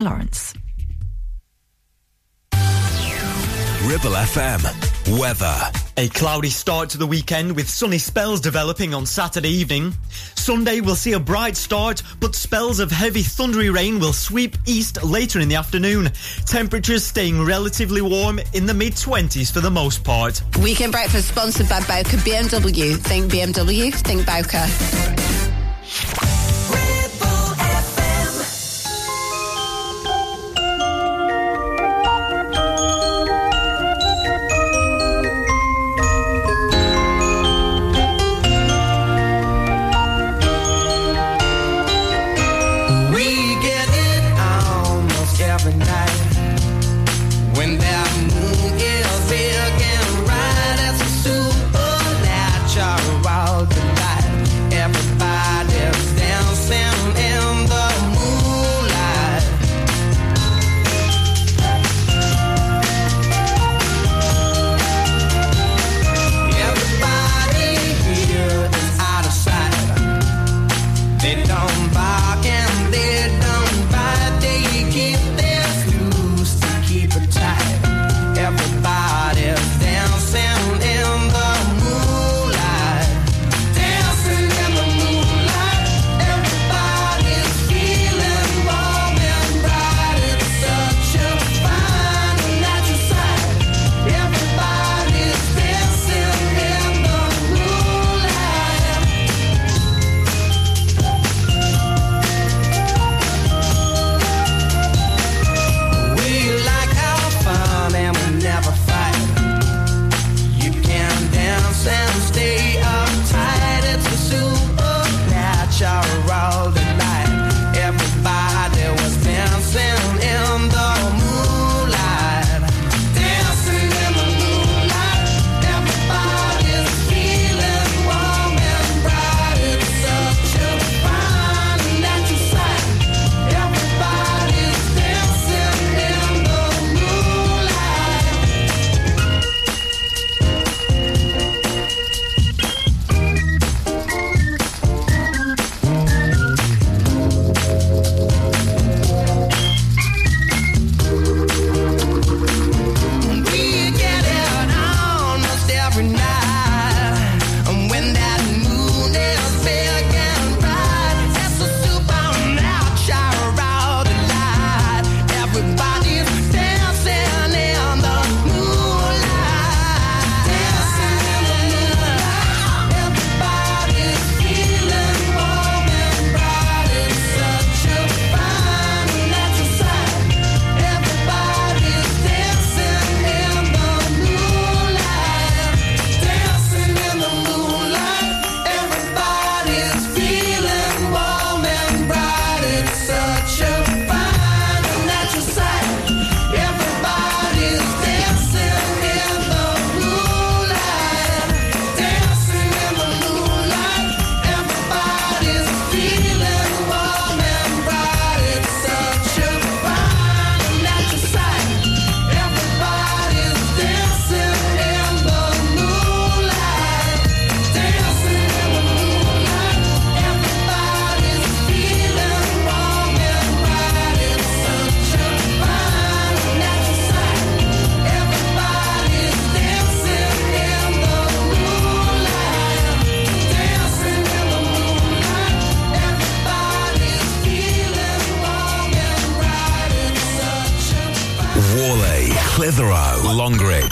Lawrence. Ribble FM. Weather. A cloudy start to the weekend with sunny spells developing on Saturday evening. Sunday will see a bright start, but spells of heavy thundery rain will sweep east later in the afternoon. Temperatures staying relatively warm in the mid 20s for the most part. Weekend breakfast sponsored by Bowker BMW. Think BMW, think Bowker.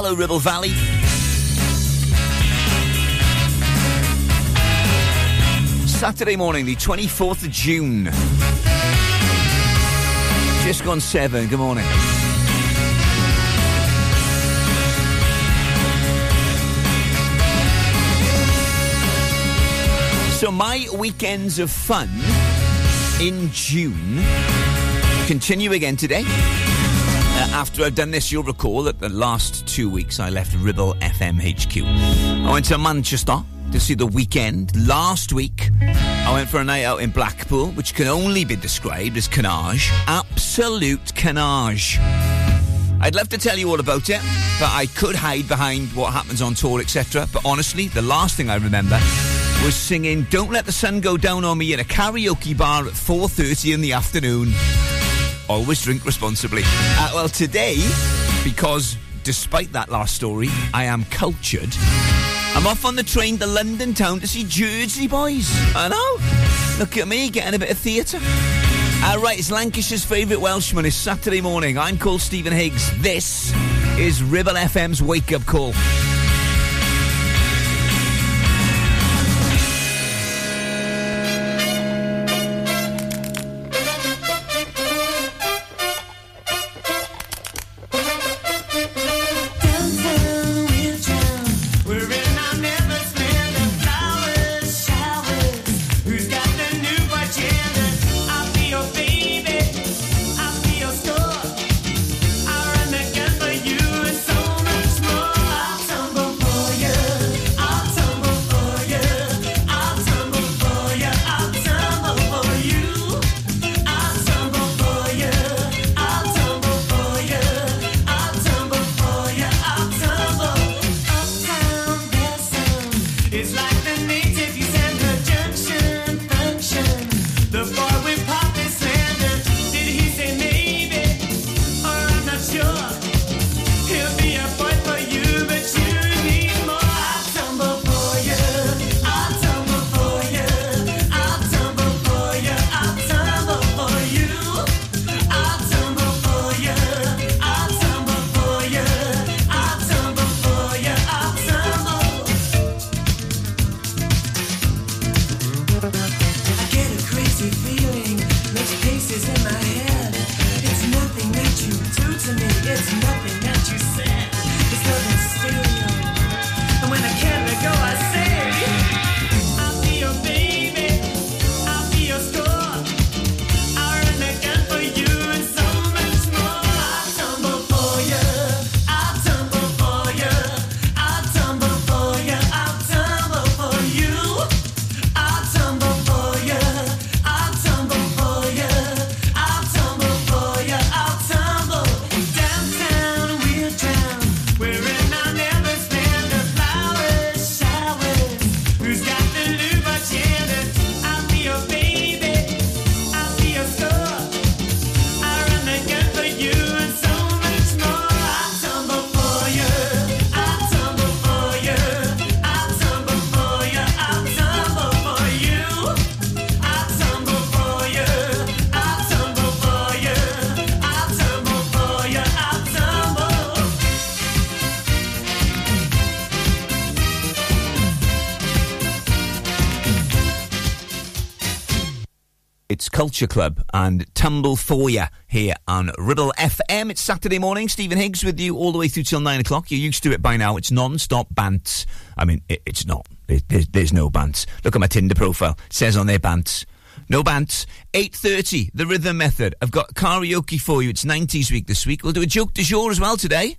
Valley. Saturday morning, the 24th of June. Just gone seven. Good morning. So, my weekends of fun in June continue again today. After I've done this, you'll recall that the last two weeks I left Ribble FM HQ. I went to Manchester to see the Weeknd. Last week, I went for a night out in Blackpool, which can only be described as canage. Absolute canage. I'd love to tell you all about it, but I could hide behind what happens on tour, etc. But honestly, the last thing I remember was singing "Don't Let the Sun Go Down on Me" in a karaoke bar at 4:30 in the afternoon. Always drink responsibly. Uh, well, today, because despite that last story, I am cultured. I'm off on the train to London town to see Jersey Boys. I know. Look at me getting a bit of theatre. Uh, right, it's Lancashire's favourite Welshman. It's Saturday morning. I'm called Stephen Higgs. This is Ribble FM's Wake Up Call. Culture Club and Tumble For Ya here on Ribble FM. It's Saturday morning. Stephen Higgs with you all the way through till nine o'clock. You're used to it by now. It's non-stop bants. I mean, it, it's not. It, there's, there's no bants. Look at my Tinder profile. It says on there bants. No bants. 8.30, The Rhythm Method. I've got karaoke for you. It's 90s week this week. We'll do a joke du jour as well today.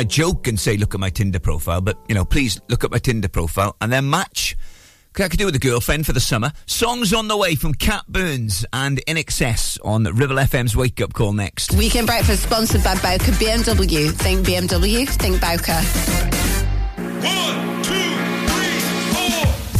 I joke and say, look at my Tinder profile, but, you know, please look at my Tinder profile and then match. 'Cause I could do with a girlfriend for the summer. Songs on the way from Cat Burns and INXS on Ribble FM's Wake Up Call next. Weekend breakfast sponsored by Bowker BMW. Think BMW, think Bowker.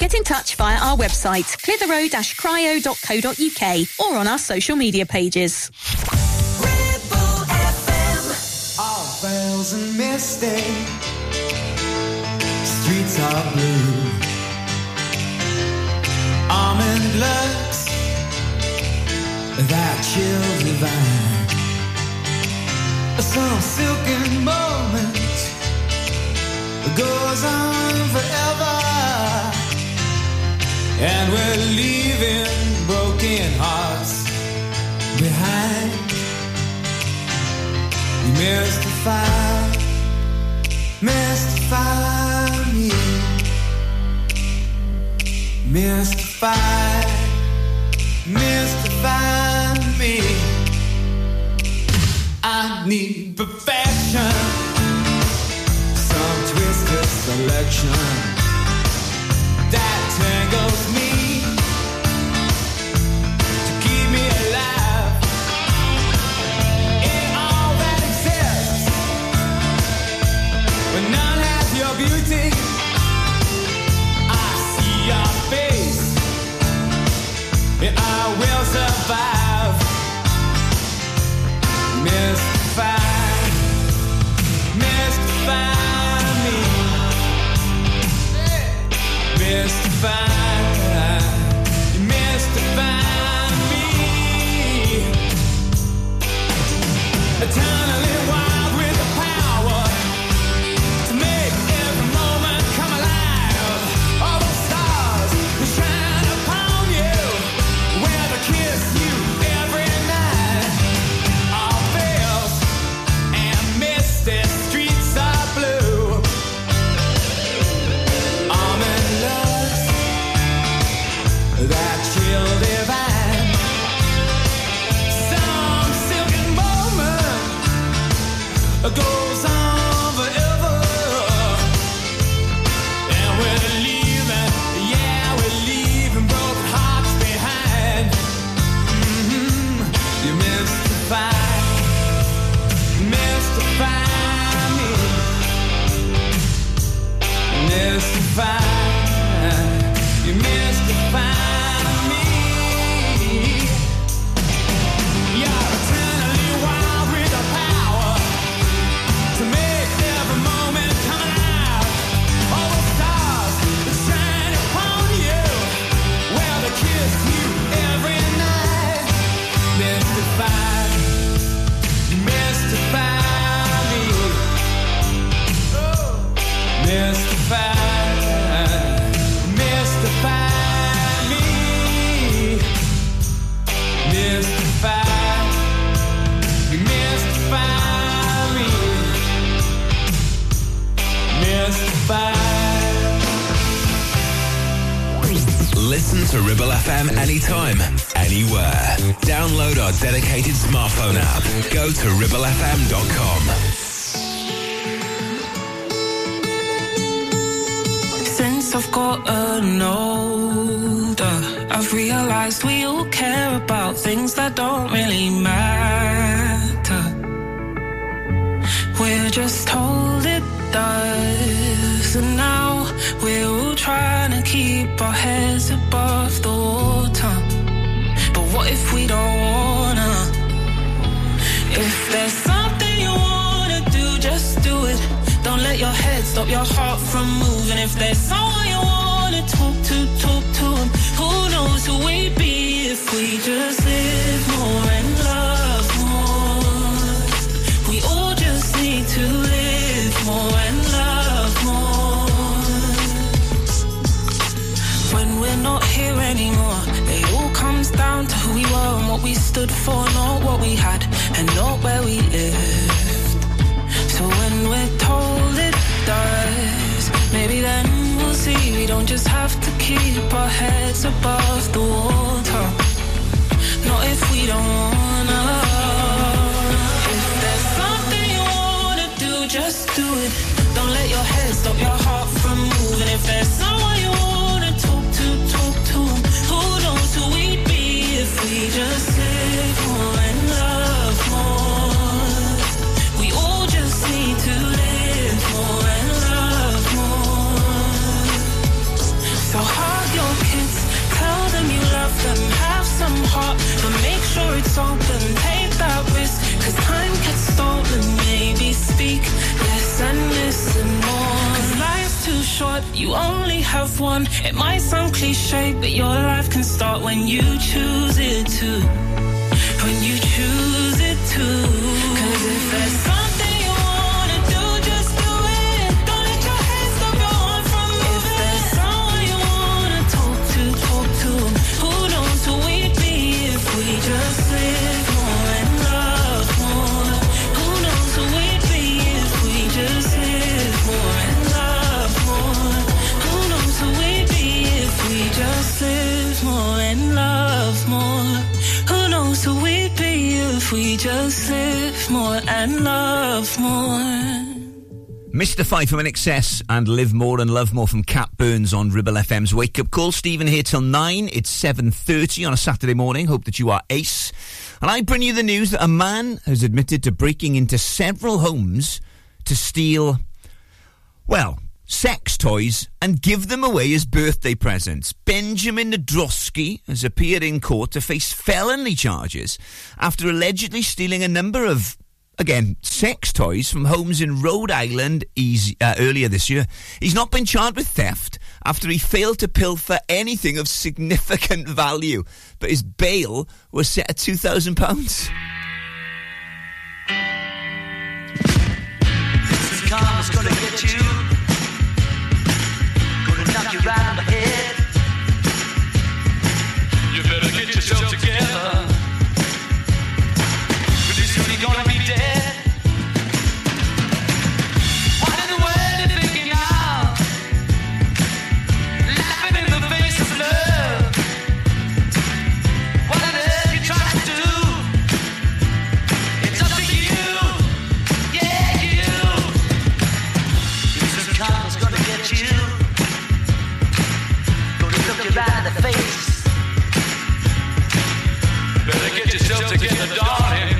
Get in touch via our website, clitheroe-cryo.co.uk or on our social media pages. All veils and misty, streets are blue. Almond looks that chill. Some silken moment goes on forever, and we're leaving broken hearts behind. You mystify, mystify me. Mystify, mystify me. I need perfection, some twisted selection that tangles me open. Take that risk, cause time gets stolen. Maybe speak less and listen more. Life's too short, you only have one. It might sound cliche, but your life can start when you choose it to. When you choose it to. Cause if there's we just live more and love more. Mystify from INXS and Live More and Love More from Cat Burns on Ribble FM's Wake Up Call. Stephen here till 9. It's 7.30 on a Saturday morning. Hope that you are ace. And I bring you the news that a man has admitted to breaking into several homes to steal, well, sex toys and give them away as birthday presents. Benjamin Nadrosky has appeared in court to face felony charges after allegedly stealing a number of again, sex toys from homes in Rhode Island easy, uh, earlier this year. He's not been charged with theft after he failed to pilfer anything of significant value, but his bail was set at £2,000. Karma's gonna get you. Together. Pretty soon you're gonna be dead. Yourself together, darling.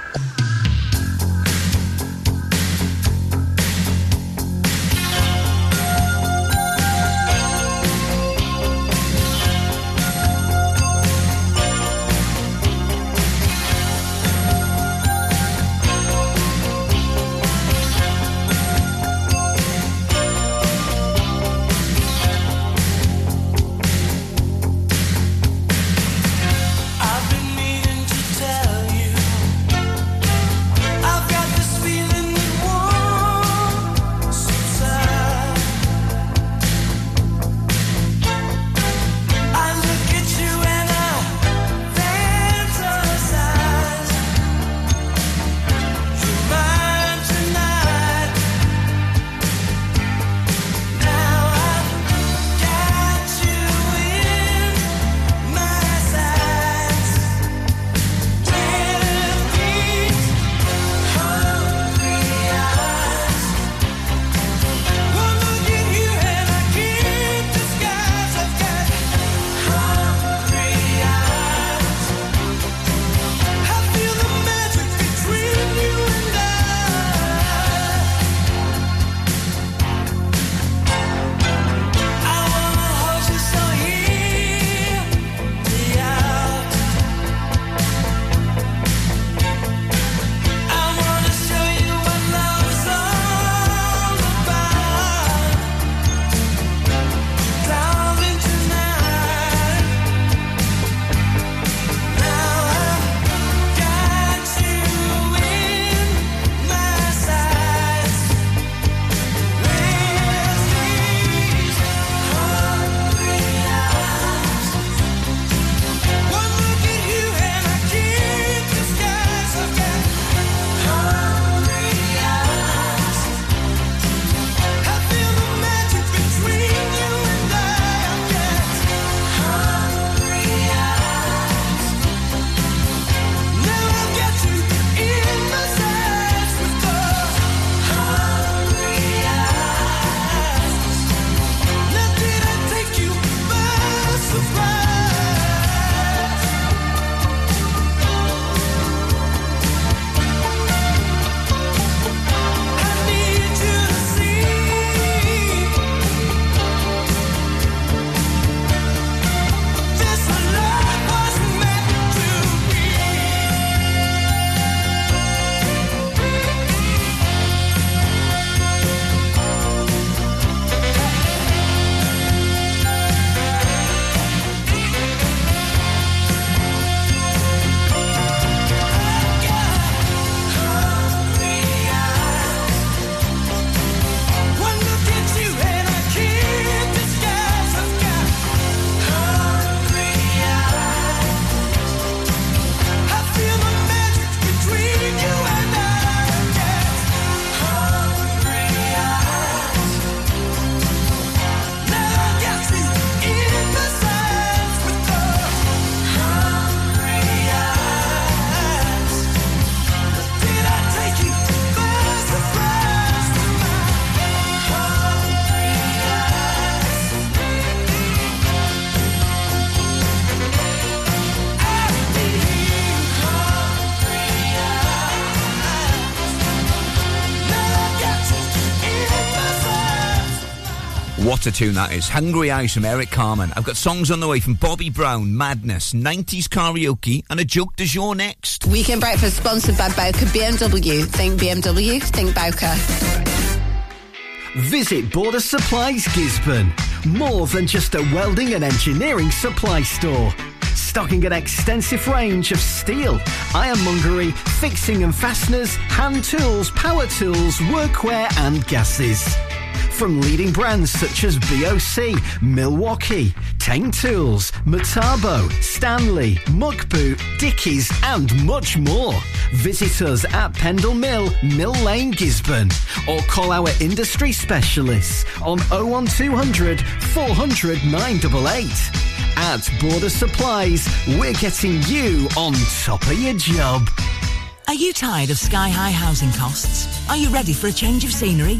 What a tune that is. Hungry Eyes from Eric Carmen. I've got songs on the way from Bobby Brown, Madness, 90s Karaoke, and a joke de jour next. Weekend breakfast sponsored by Bowker BMW. Think BMW, think Bowker. Visit Border Supplies Gisburn. More than just a welding and engineering supply store. Stocking an extensive range of steel, ironmongery, fixing and fasteners, hand tools, power tools, workwear and gases. From leading brands such as BOC, Milwaukee, Teng Tools, Metabo, Stanley, Muck Boot, Dickies, and much more. Visit us at Pendle Mill, Mill Lane, Gisburn, or call our industry specialists on 01200 400 988. At Border Supplies, we're getting you on top of your job. Are you tired of sky high housing costs? Are you ready for a change of scenery?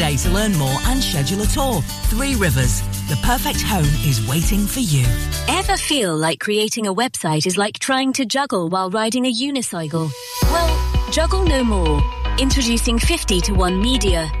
to learn more and schedule a tour. Three Rivers, the perfect home is waiting for you. Ever feel like creating a website is like trying to juggle while riding a unicycle? Well, juggle no more. Introducing 50 to 1 Media.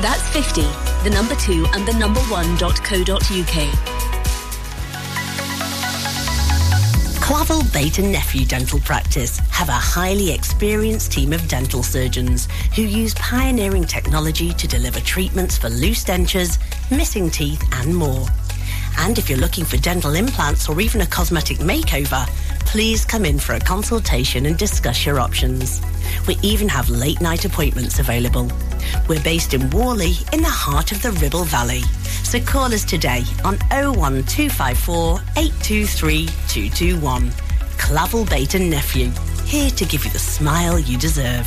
That's 50, the number 2 and the number 1.co.uk. Clavel Bait and Nephew Dental Practice have a highly experienced team of dental surgeons who use pioneering technology to deliver treatments for loose dentures, missing teeth and more. And if you're looking for dental implants or even a cosmetic makeover, please come in for a consultation and discuss your options. We even have late night appointments available. We're based in Whalley in the heart of the Ribble Valley. So call us today on 01254 823 221. Clavel Bait and Nephew, here to give you the smile you deserve.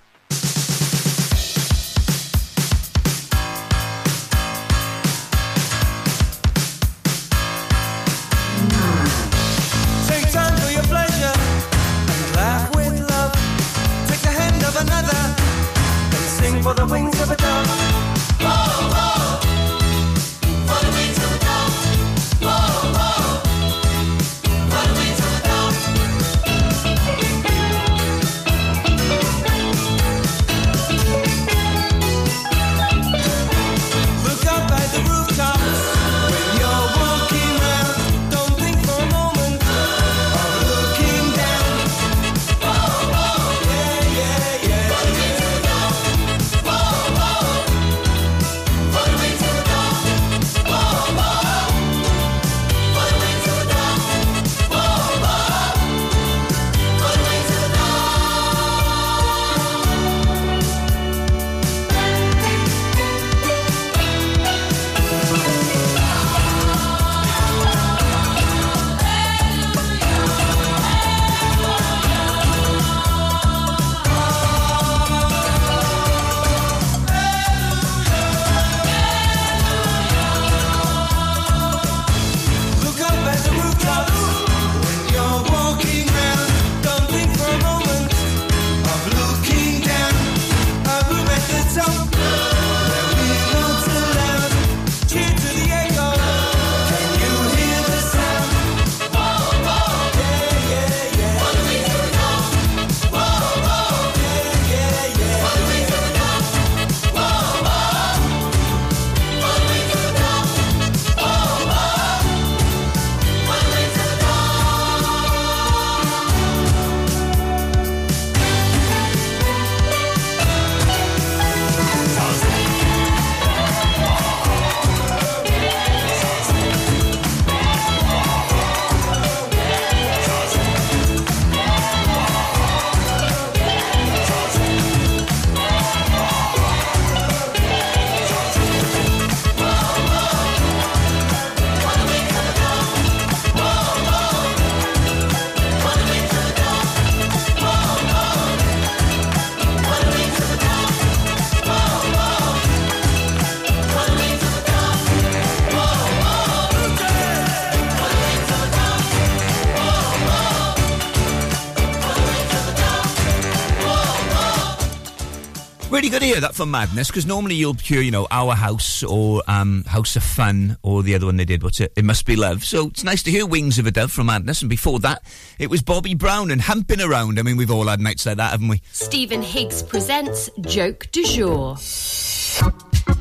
Good to hear that for Madness, because normally you'll hear, you know, Our House or um, House of Fun or the other one they did, what's it? It Must Be Love. So it's nice to hear Wings of a Dove from Madness, and before that, it was Bobby Brown and Humping Around. I mean, we've all had nights like that, haven't we? Stephen Higgs presents Joke du Jour.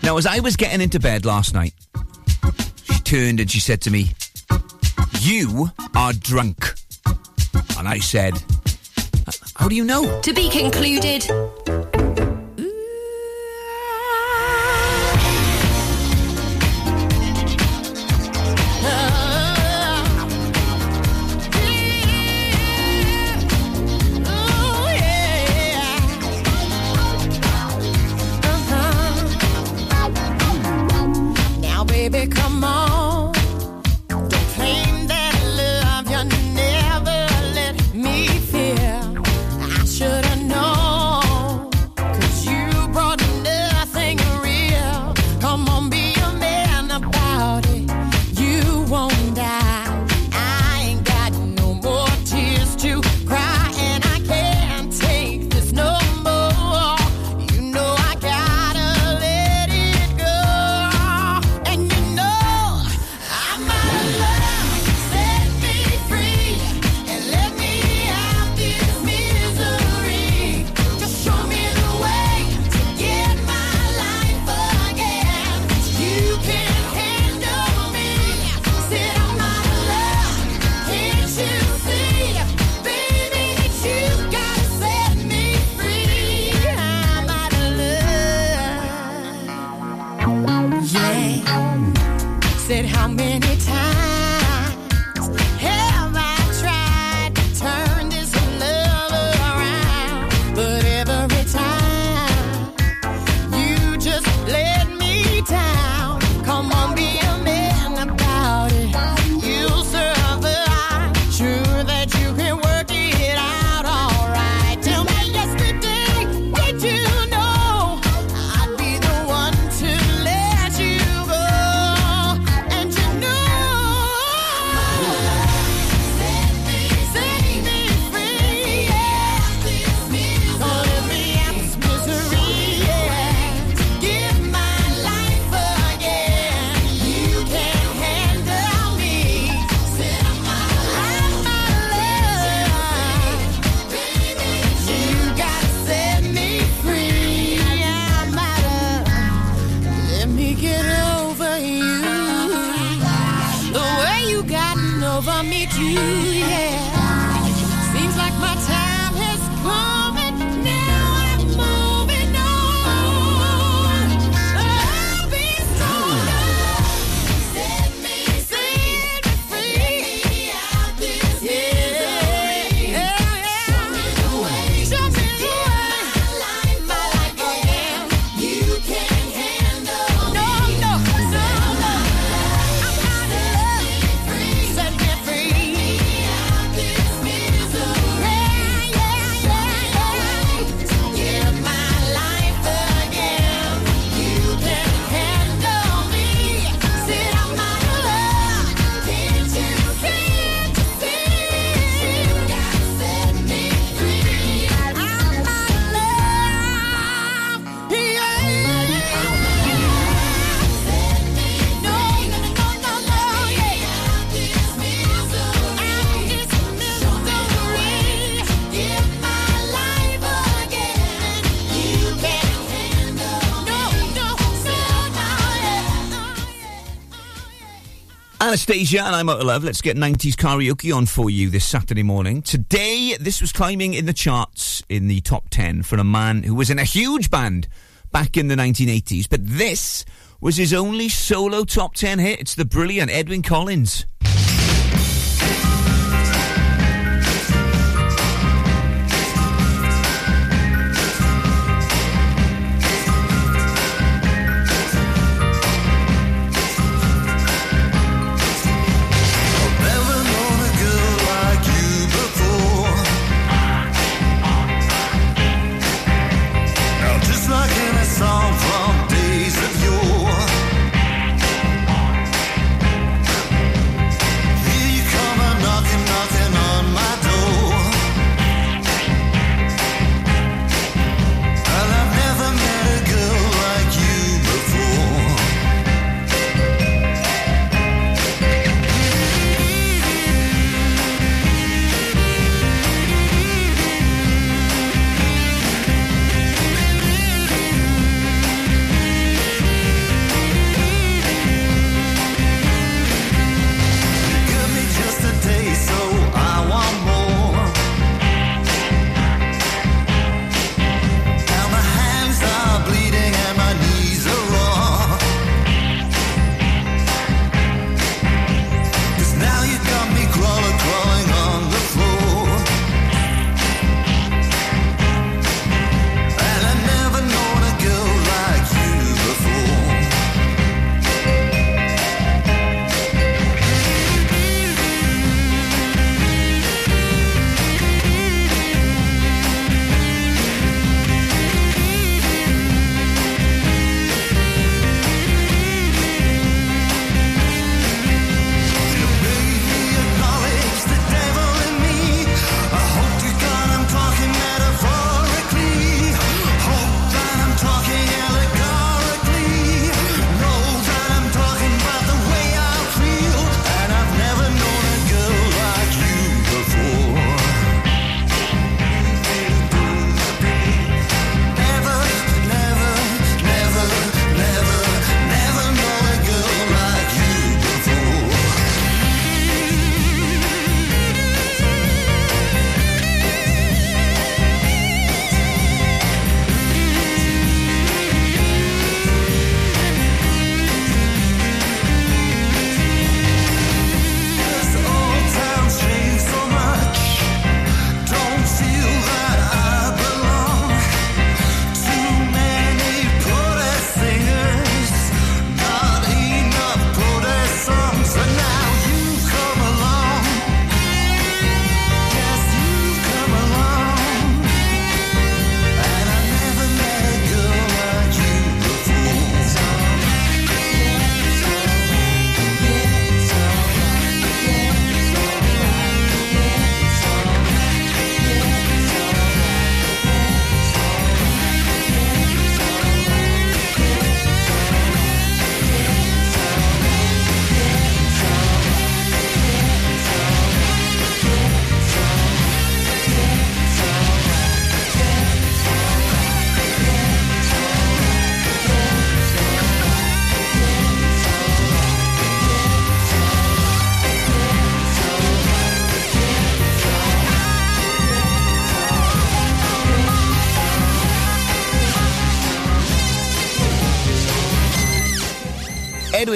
Now, as I was getting into bed last night, she turned and she said to me, You are drunk. And I said, How do you know? To be concluded. Anastacia and I'm out of love. Let's get 90s karaoke on for you this Saturday morning. Today, this was climbing in the charts in the top 10 for a man who was in a huge band back in the 1980s, but this was his only solo top 10 hit. It's the brilliant Edwyn Collins.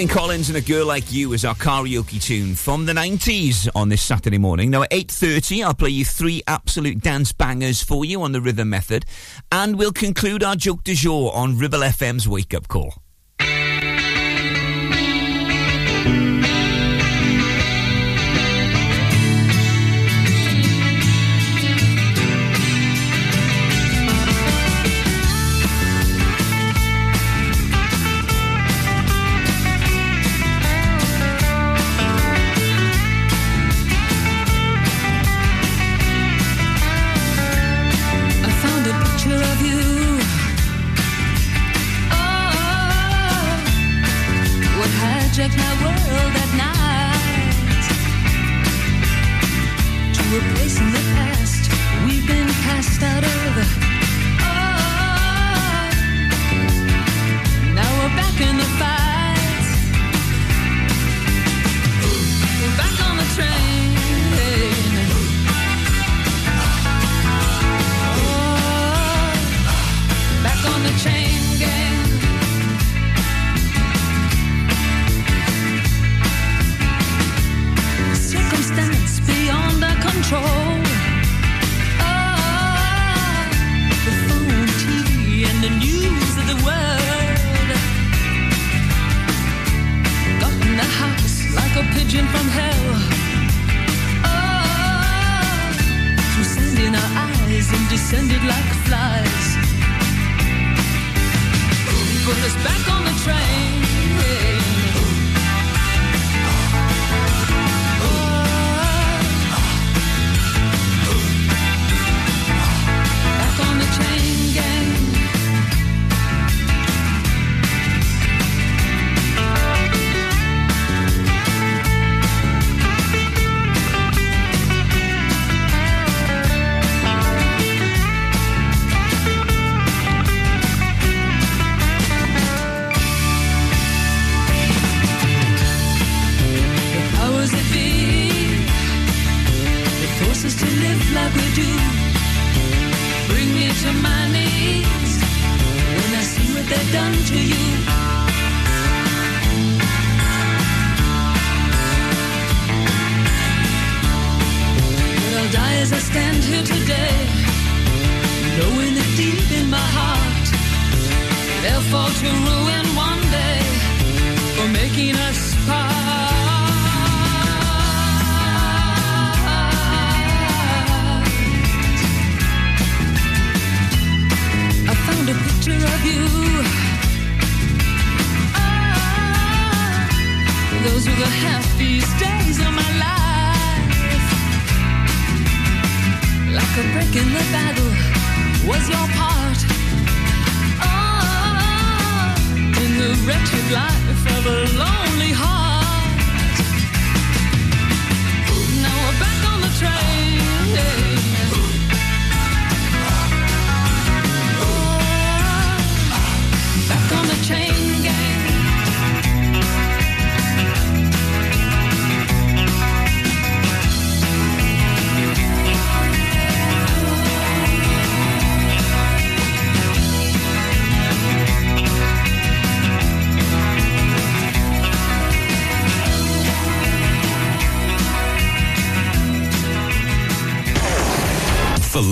Collins and A Girl Like You is our karaoke tune from the 90s on this Saturday morning. Now at 8.30, I'll play you three absolute dance bangers for you on the rhythm method. And we'll conclude our joke de jour on Ribble FM's wake-up call.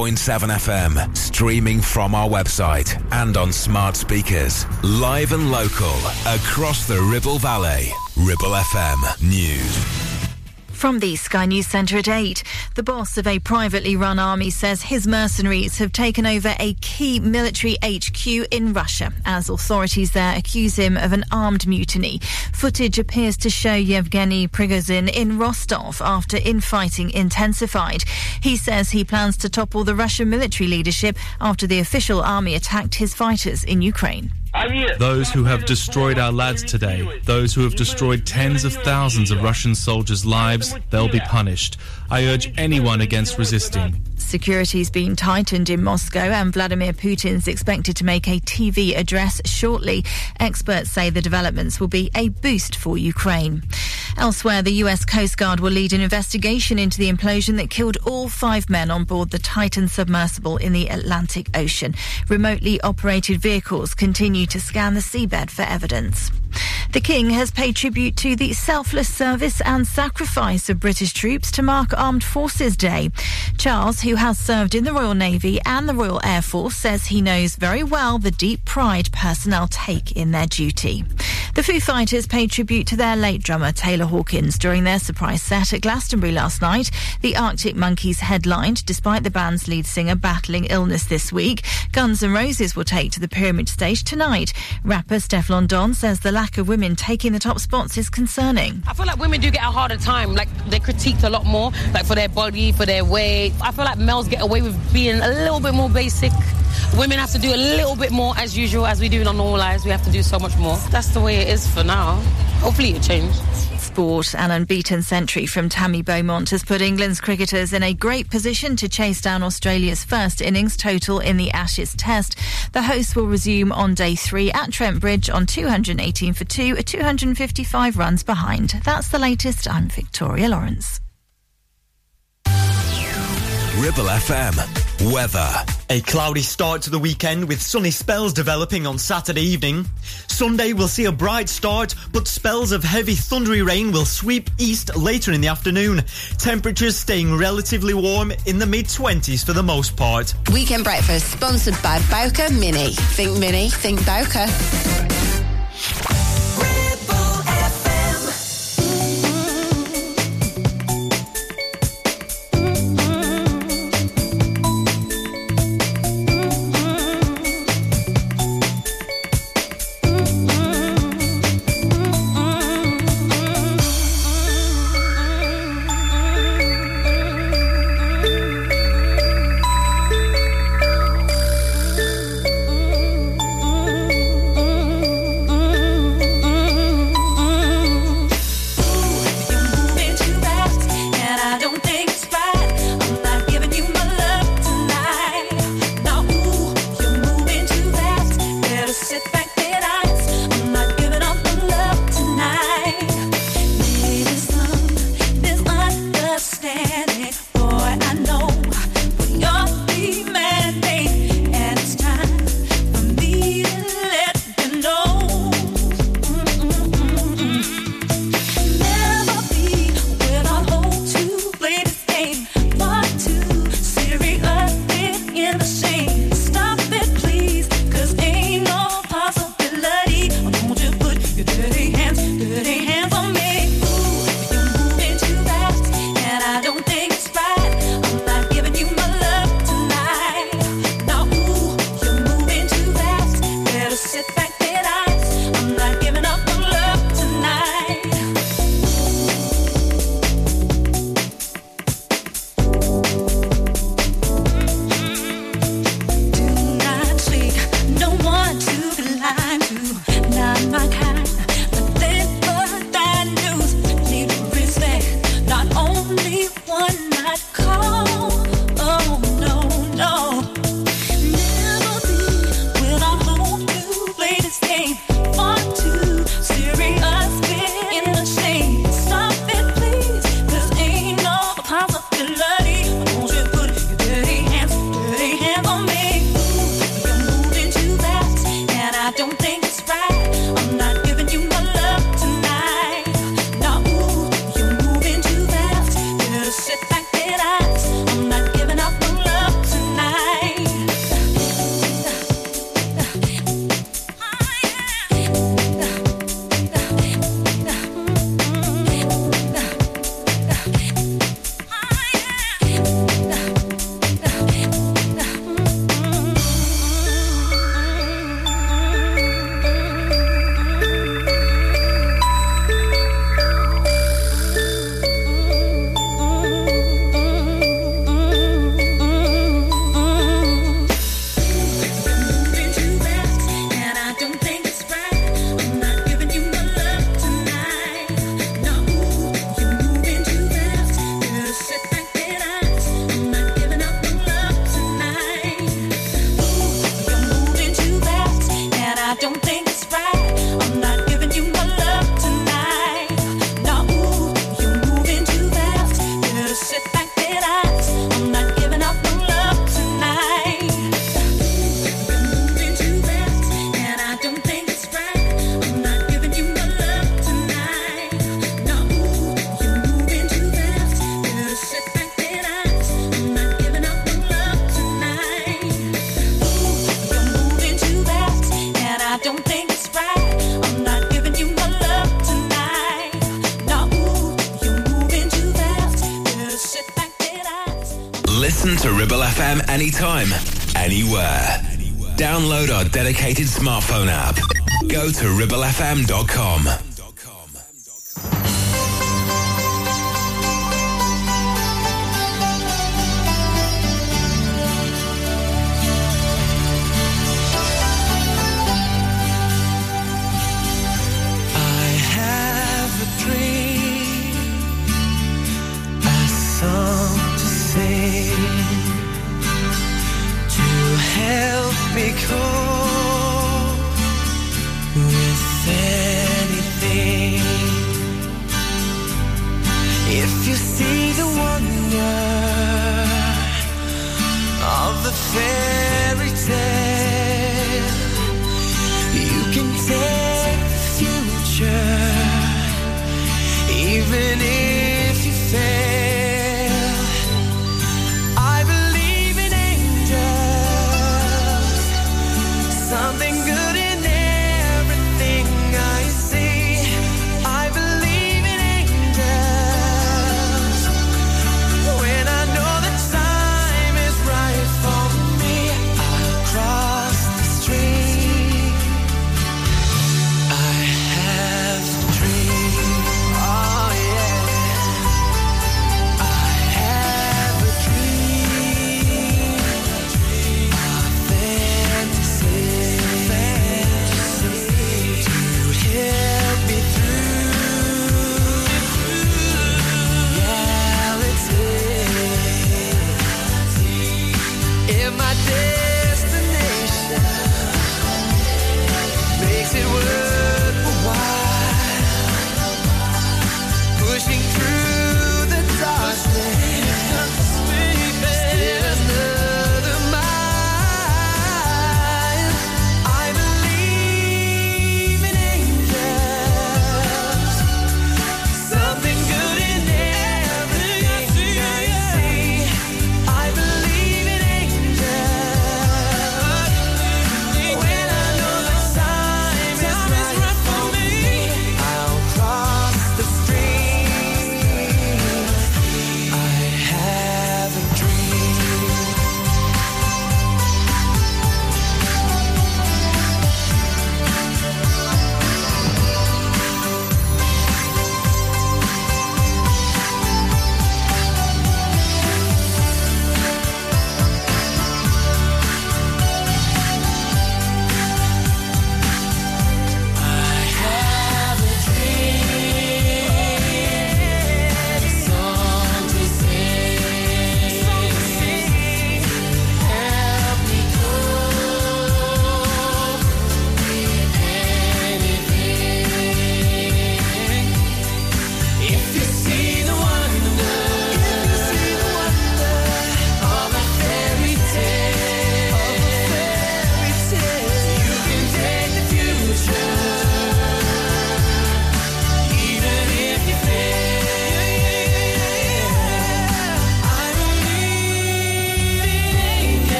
106.7 FM, streaming from our website and on smart speakers. Live and local, across the Ribble Valley. Ribble FM News. From the Sky News Centre at 8, the boss of a privately run army says his mercenaries have taken over a key military HQ in Russia as authorities there accuse him of an armed mutiny. Footage appears to show Yevgeny Prigozhin in Rostov after infighting intensified. He says he plans to topple the Russian military leadership after the official army attacked his fighters in Ukraine. Those who have destroyed our lads today, those who have destroyed tens of thousands of Russian soldiers' lives, they'll be punished. I urge anyone against resisting. Security's been tightened in Moscow and Vladimir Putin's expected to make a TV address shortly. Experts say the developments will be a boost for Ukraine. Elsewhere, the US Coast Guard will lead an investigation into the implosion that killed all five men on board the Titan submersible in the Atlantic Ocean. Remotely operated vehicles continue to scan the seabed for evidence. The King has paid tribute to the selfless service and sacrifice of British troops to mark Armed Forces Day. Charles, who has served in the Royal Navy and the Royal Air Force, says he knows very well the deep pride personnel take in their duty. The Foo Fighters paid tribute to their late drummer Taylor Hawkins during their surprise set at Glastonbury last night. The Arctic Monkeys headlined, despite the band's lead singer battling illness this week. Guns N' Roses will take to the Pyramid stage tonight. Rapper Stefflon Don says the lack of women taking the top spots is concerning. I feel like women do get a harder time. Like they're critiqued a lot more, like for their body, for their weight. I feel like males get away with being a little bit more basic. Women have to do a little bit more as usual, as we do in our normal lives. We have to do so much more. That's the way it is for now. Hopefully it changes. Sport, an unbeaten century from Tammy Beaumont has put England's cricketers in a great position to chase down Australia's first innings total in the Ashes Test. The hosts will resume on day three at Trent Bridge on 218 for two, 255 runs behind. That's the latest. I'm Victoria Lawrence. Ribble FM. Weather. A cloudy start to the weekend with sunny spells developing on Saturday evening. Sunday will see a bright start, but spells of heavy thundery rain will sweep east later in the afternoon. Temperatures staying relatively warm in the mid 20s for the most part. Weekend breakfast sponsored by Bowker Mini. Think Mini, think Bowker.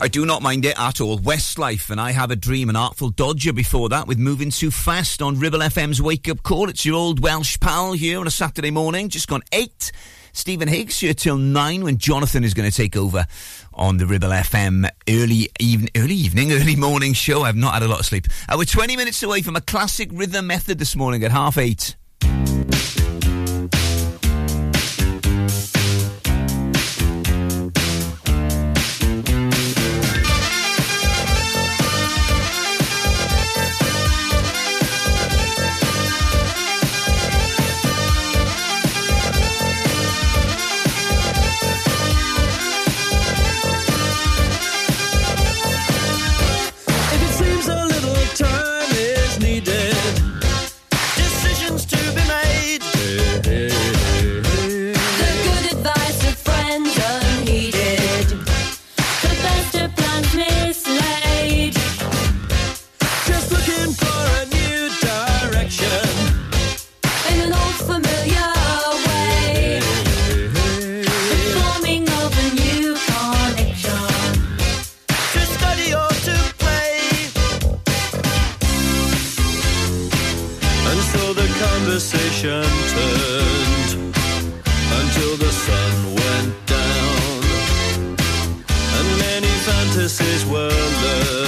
I do not mind it at all. Westlife and I Have a Dream and Artful Dodger before that with Moving Too Fast on Ribble FM's Wake Up Call. It's your old Welsh pal here on a Saturday morning, just gone eight. Stephen Higgs here till nine when Jonathan is going to take over on the Ribble FM early even early evening, early morning show. I've not had a lot of sleep. Uh, we're 20 minutes away from a classic rhythm method this morning at half eight. Many fantasies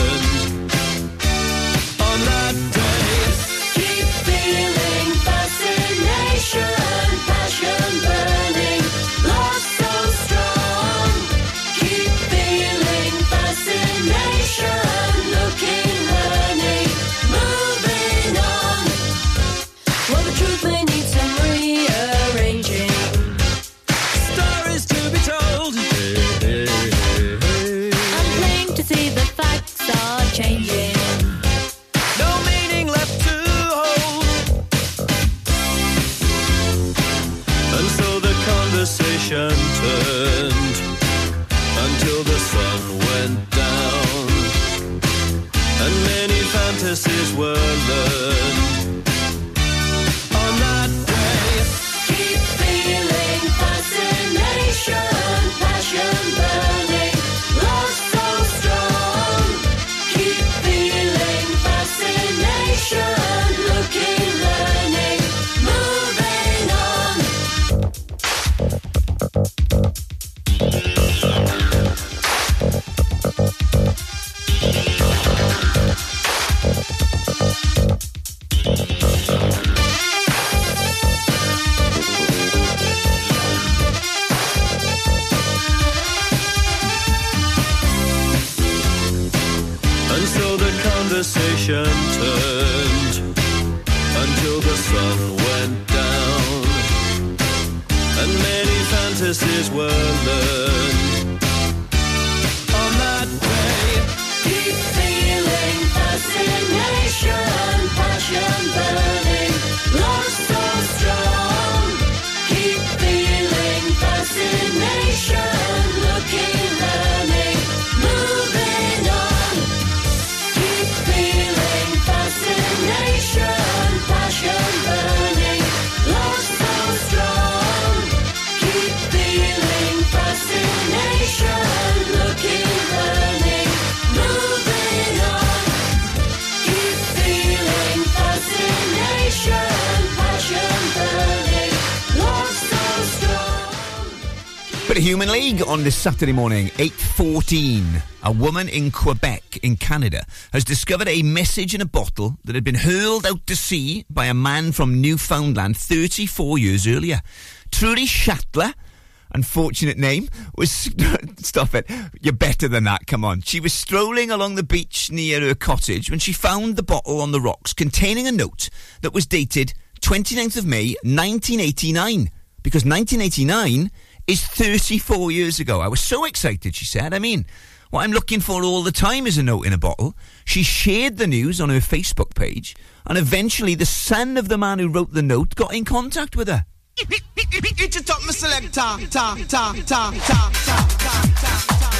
on this Saturday morning, 8.14. A woman in Quebec, in Canada, has discovered a message in a bottle that had been hurled out to sea by a man from Newfoundland 34 years earlier. Trudy Shatler, unfortunate name, was... Stop it. You're better than that, come on. She was strolling along the beach near her cottage when she found the bottle on the rocks containing a note that was dated 29th of May, 1989. Because 1989 is 34 years ago. I was so excited, she said. I mean, what I'm looking for all the time is a note in a bottle. She shared the news on her Facebook page, and eventually the son of the man who wrote the note got in contact with her. It's a top. Ta, ta, ta, ta, ta, ta. Sun is shining,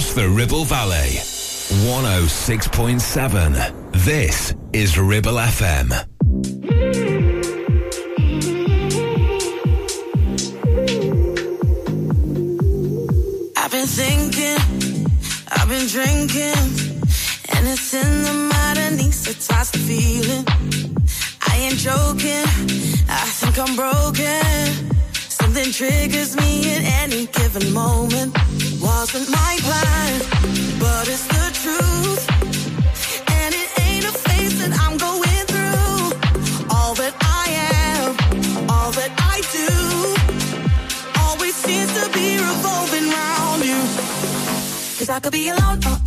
across the Ribble Valley. 106.7. This is Ribble FM. I've been thinking, I've been drinking, and it's in the needs to toss the feeling. I ain't joking, I think I'm broken. Something triggers me at any given moment. Wasn't my I could be alone or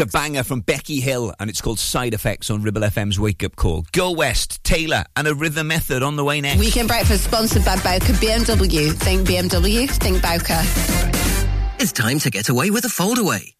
side a banger from Becky Hill, and it's called Side Effects on Ribble FM's Wake Up Call. Go West, Taylor, and a Rhythm Method on the way next. Weekend breakfast sponsored by Bowker BMW. Think BMW, think Bowker. It's time to get away with a foldaway.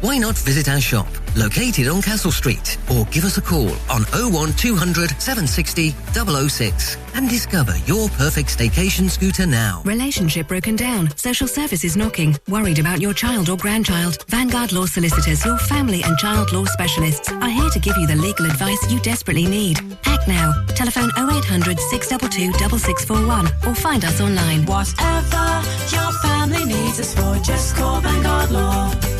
Why not visit our shop located on Castle Street or give us a call on 01200 760 006 and discover your perfect staycation scooter now. Relationship broken down. Social services knocking. Worried about your child or grandchild. Vanguard Law Solicitors, your family and child law specialists, are here to give you the legal advice you desperately need. Act now. Telephone 0800 622 6641 or find us online. Whatever your family needs us for, just call Vanguard Law.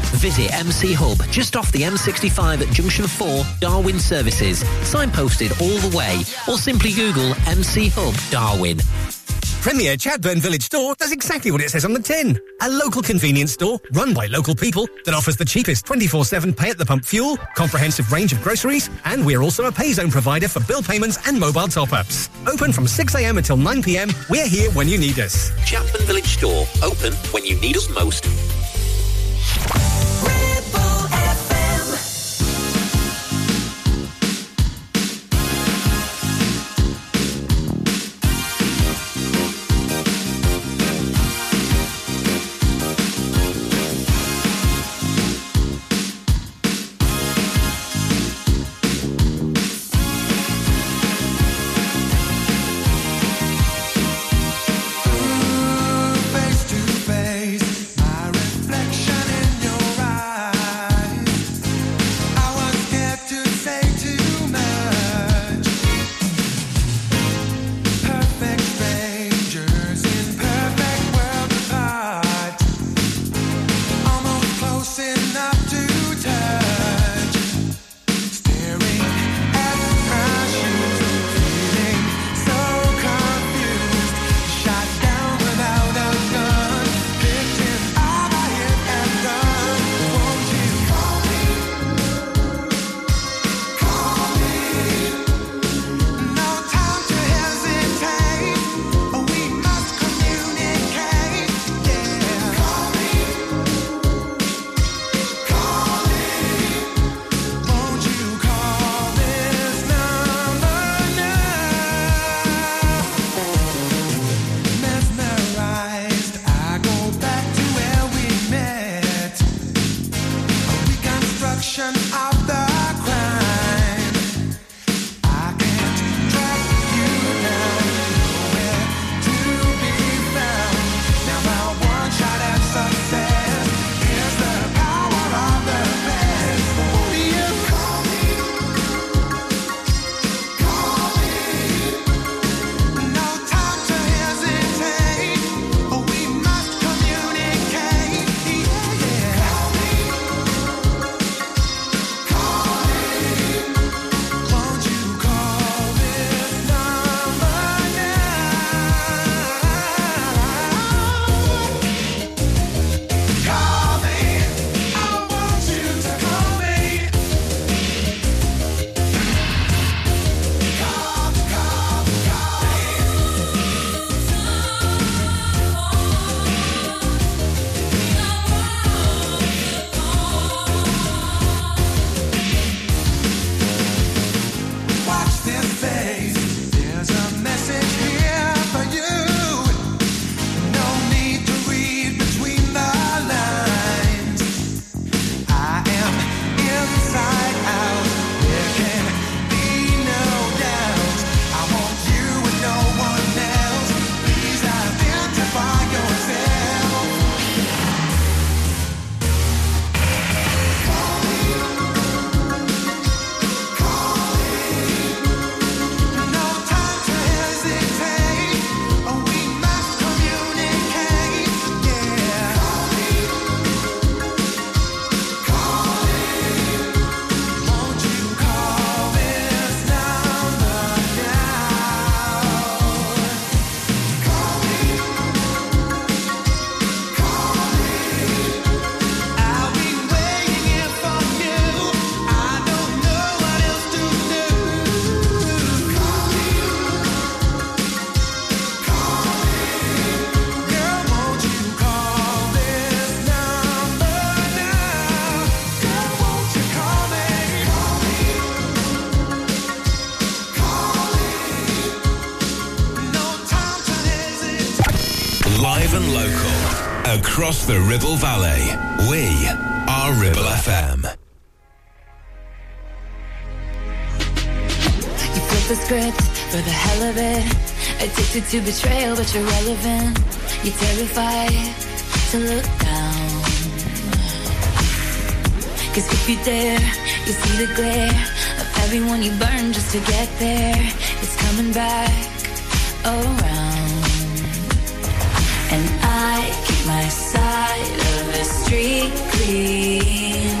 Visit MC Hub just off the M65 at Junction 4, Darwen Services, signposted all the way, or simply Google MC Hub Darwen. Premier Chatburn Village Store does exactly what it says on the tin. A local convenience store run by local people that offers the cheapest 24-7 pay at the pump fuel, comprehensive range of groceries, and we're also a pay zone provider for bill payments and mobile top-ups. Open from 6am until 9pm, we're here when you need us. Chapman Village Store, open when you need us most. Ribble Valley. We are Ribble FM. You flip the script for the hell of it. Addicted to betrayal, but you're relevant. You're terrified to look down. Cause if you dare, you see the glare of everyone you burn just to get there. It's coming back around. And I keep my side of the street clean.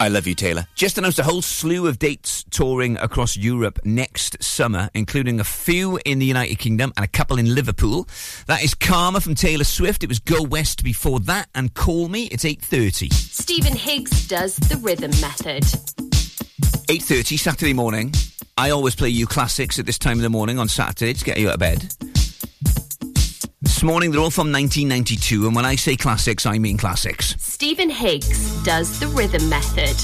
I love you, Taylor. Just announced a whole slew of dates touring across Europe next summer, including a few in the United Kingdom and a couple in Liverpool. That is Karma from Taylor Swift. It was Go West before that, and Call Me. It's eight thirty. Stephen Higgs does the rhythm method. Eight thirty Saturday morning. I always play you classics at this time of the morning on Saturday to get you out of bed. This morning they're all from 1992, and when I say classics, I mean classics. Stephen Higgs does the rhythm method.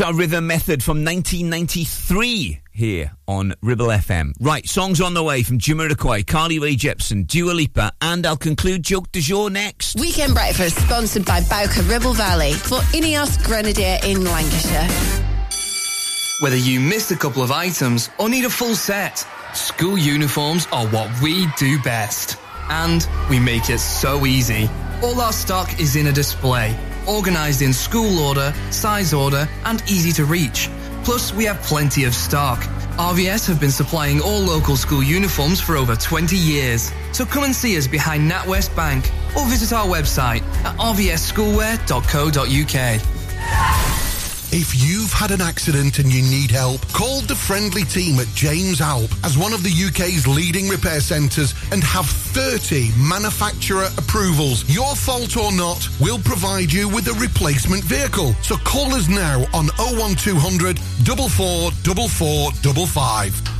Our rhythm method from 1993 here on Ribble FM. Right, songs on the way from Jamiroquai, Carly Rae Jepsen, Dua Lipa, and I'll conclude joke du jour next. Weekend Breakfast sponsored by Bowker Ribble Valley for Ineos Grenadier in Lancashire. Whether you missed a couple of items or need a full set, school uniforms are what we do best. And we make it so easy. All our stock is in a display, organised in school order, size order, and easy to reach. Plus, we have plenty of stock. RVS have been supplying all local school uniforms for over 20 years. So come and see us behind NatWest Bank or visit our website at rvsschoolwear.co.uk. If you've had an accident and you need help, call the friendly team at James Alpe as one of the UK's leading repair centres and have 30 manufacturer approvals. Your fault or not, we'll provide you with a replacement vehicle. So call us now on 01200 444455.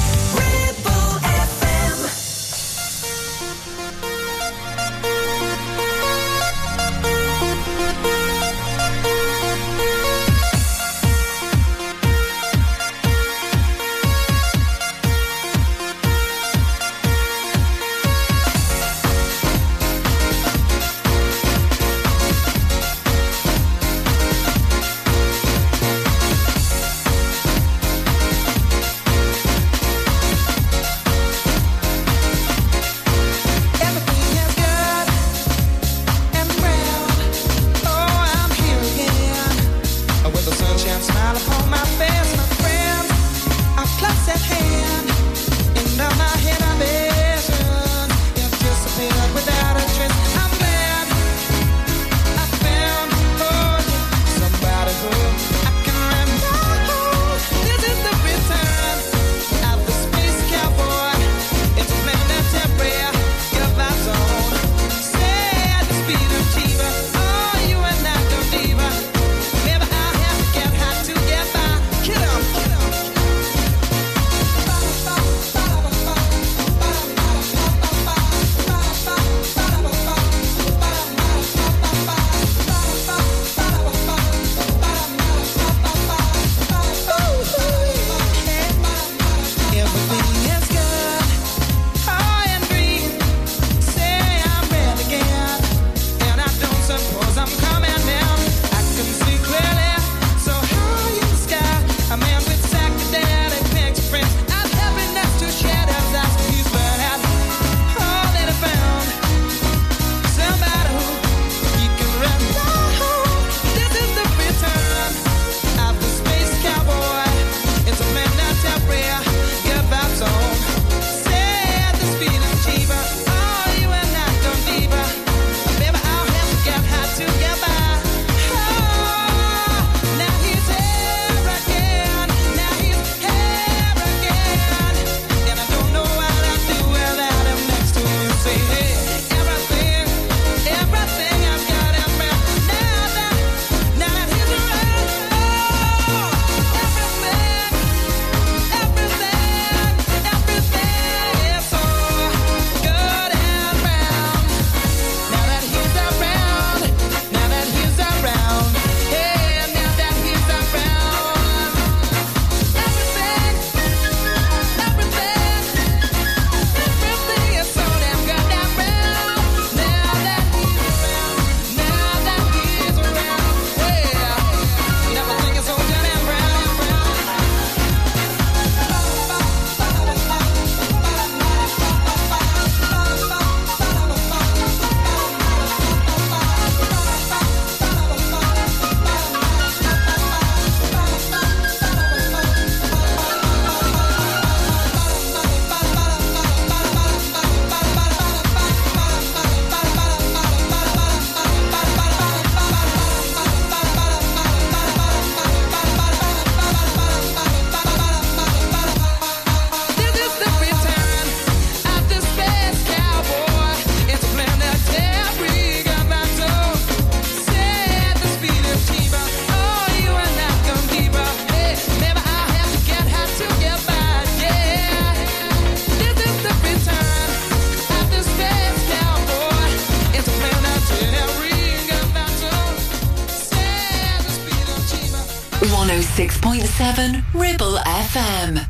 106.7 Ribble FM.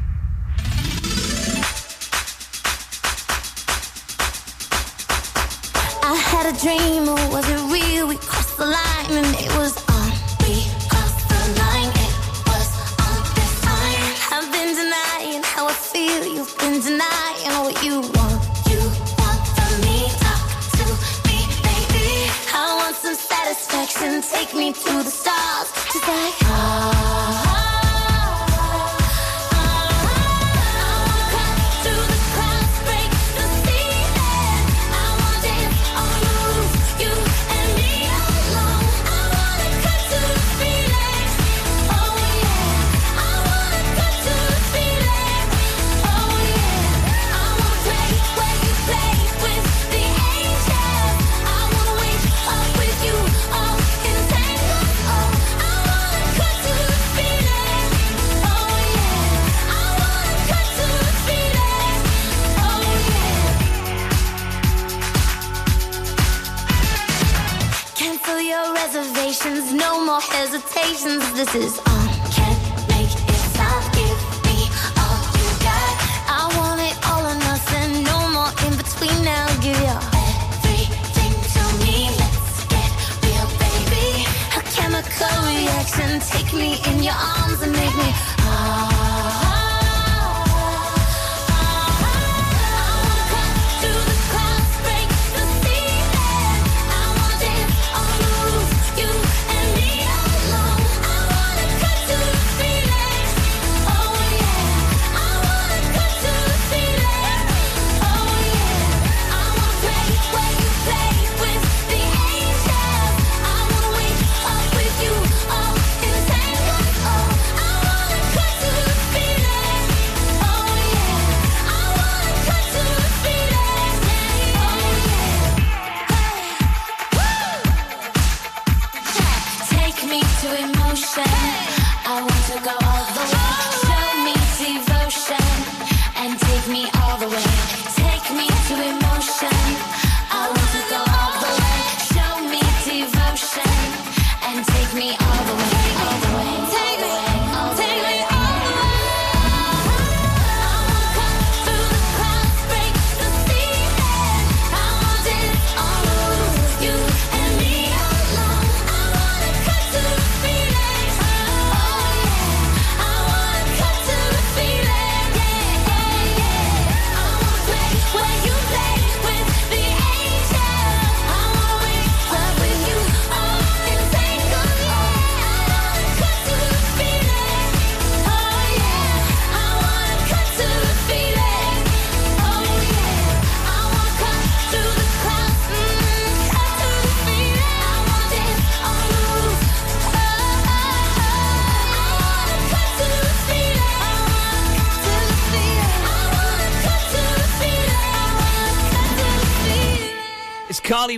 I had a dream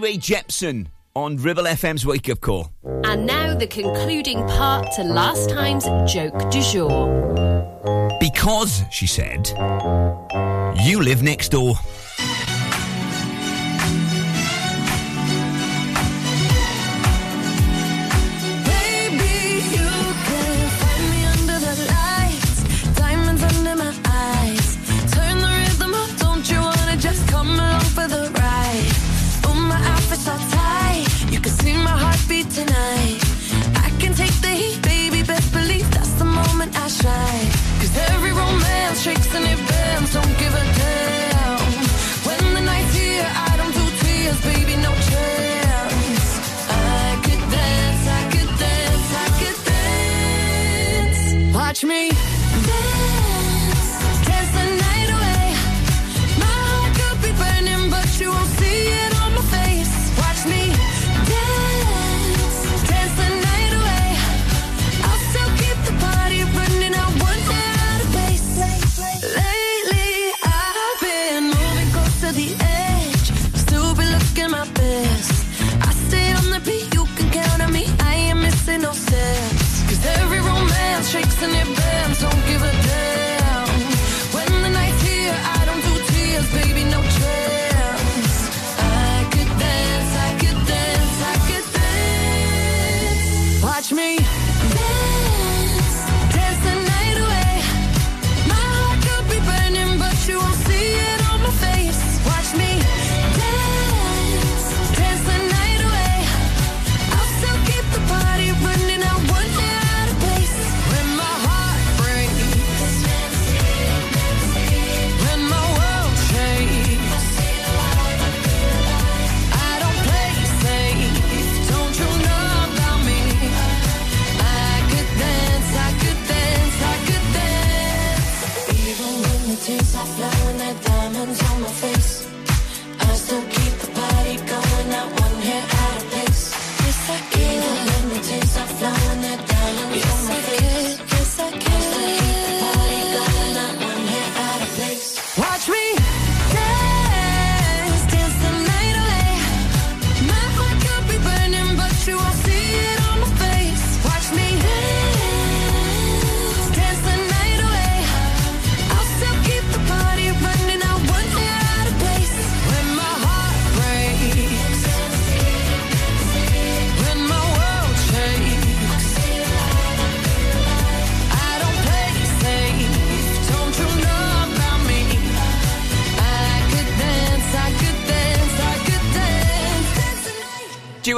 Rae Jepsen on Ribble FM's Wake Up Call. And now the concluding part to last time's joke du jour. Because, she said, you live next door. tricks and it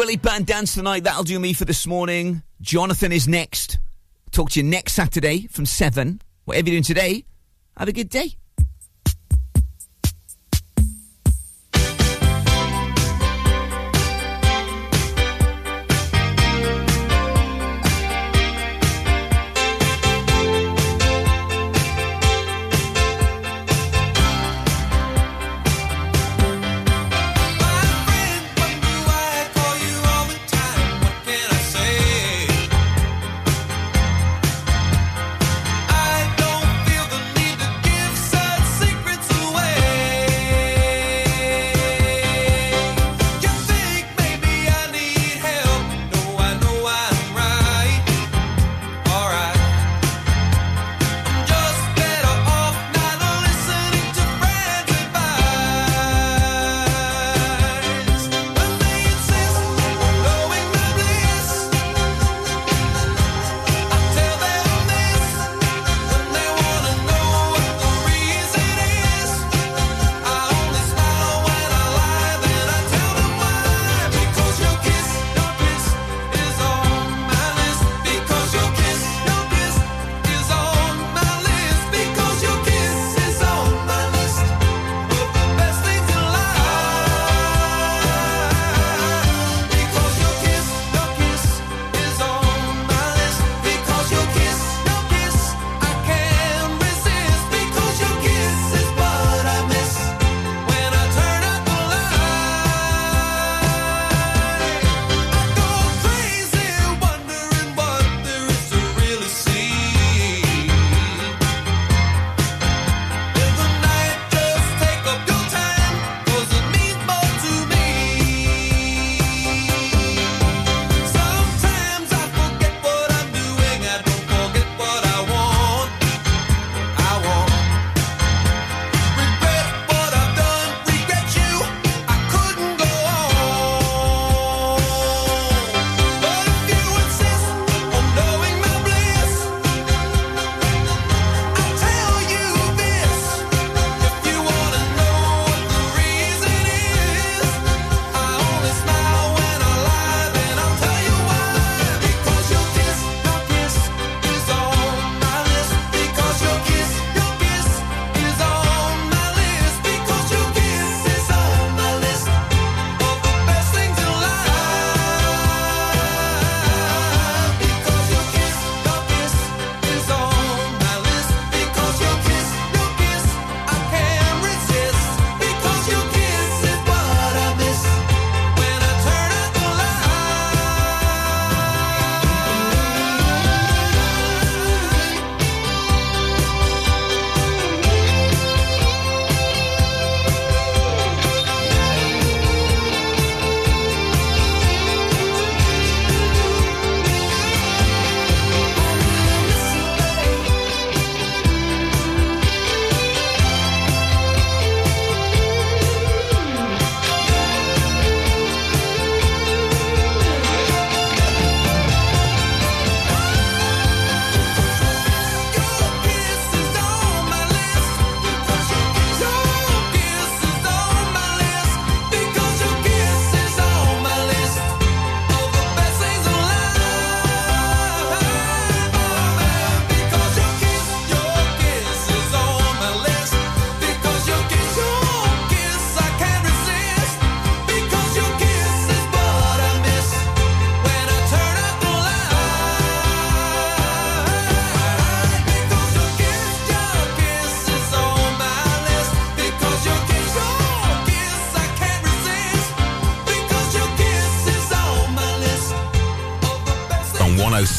Willie Band Dance tonight. That'll do me for this morning. Jonathan is next. Talk to you next Saturday from 7. Whatever you're doing today, have a good day.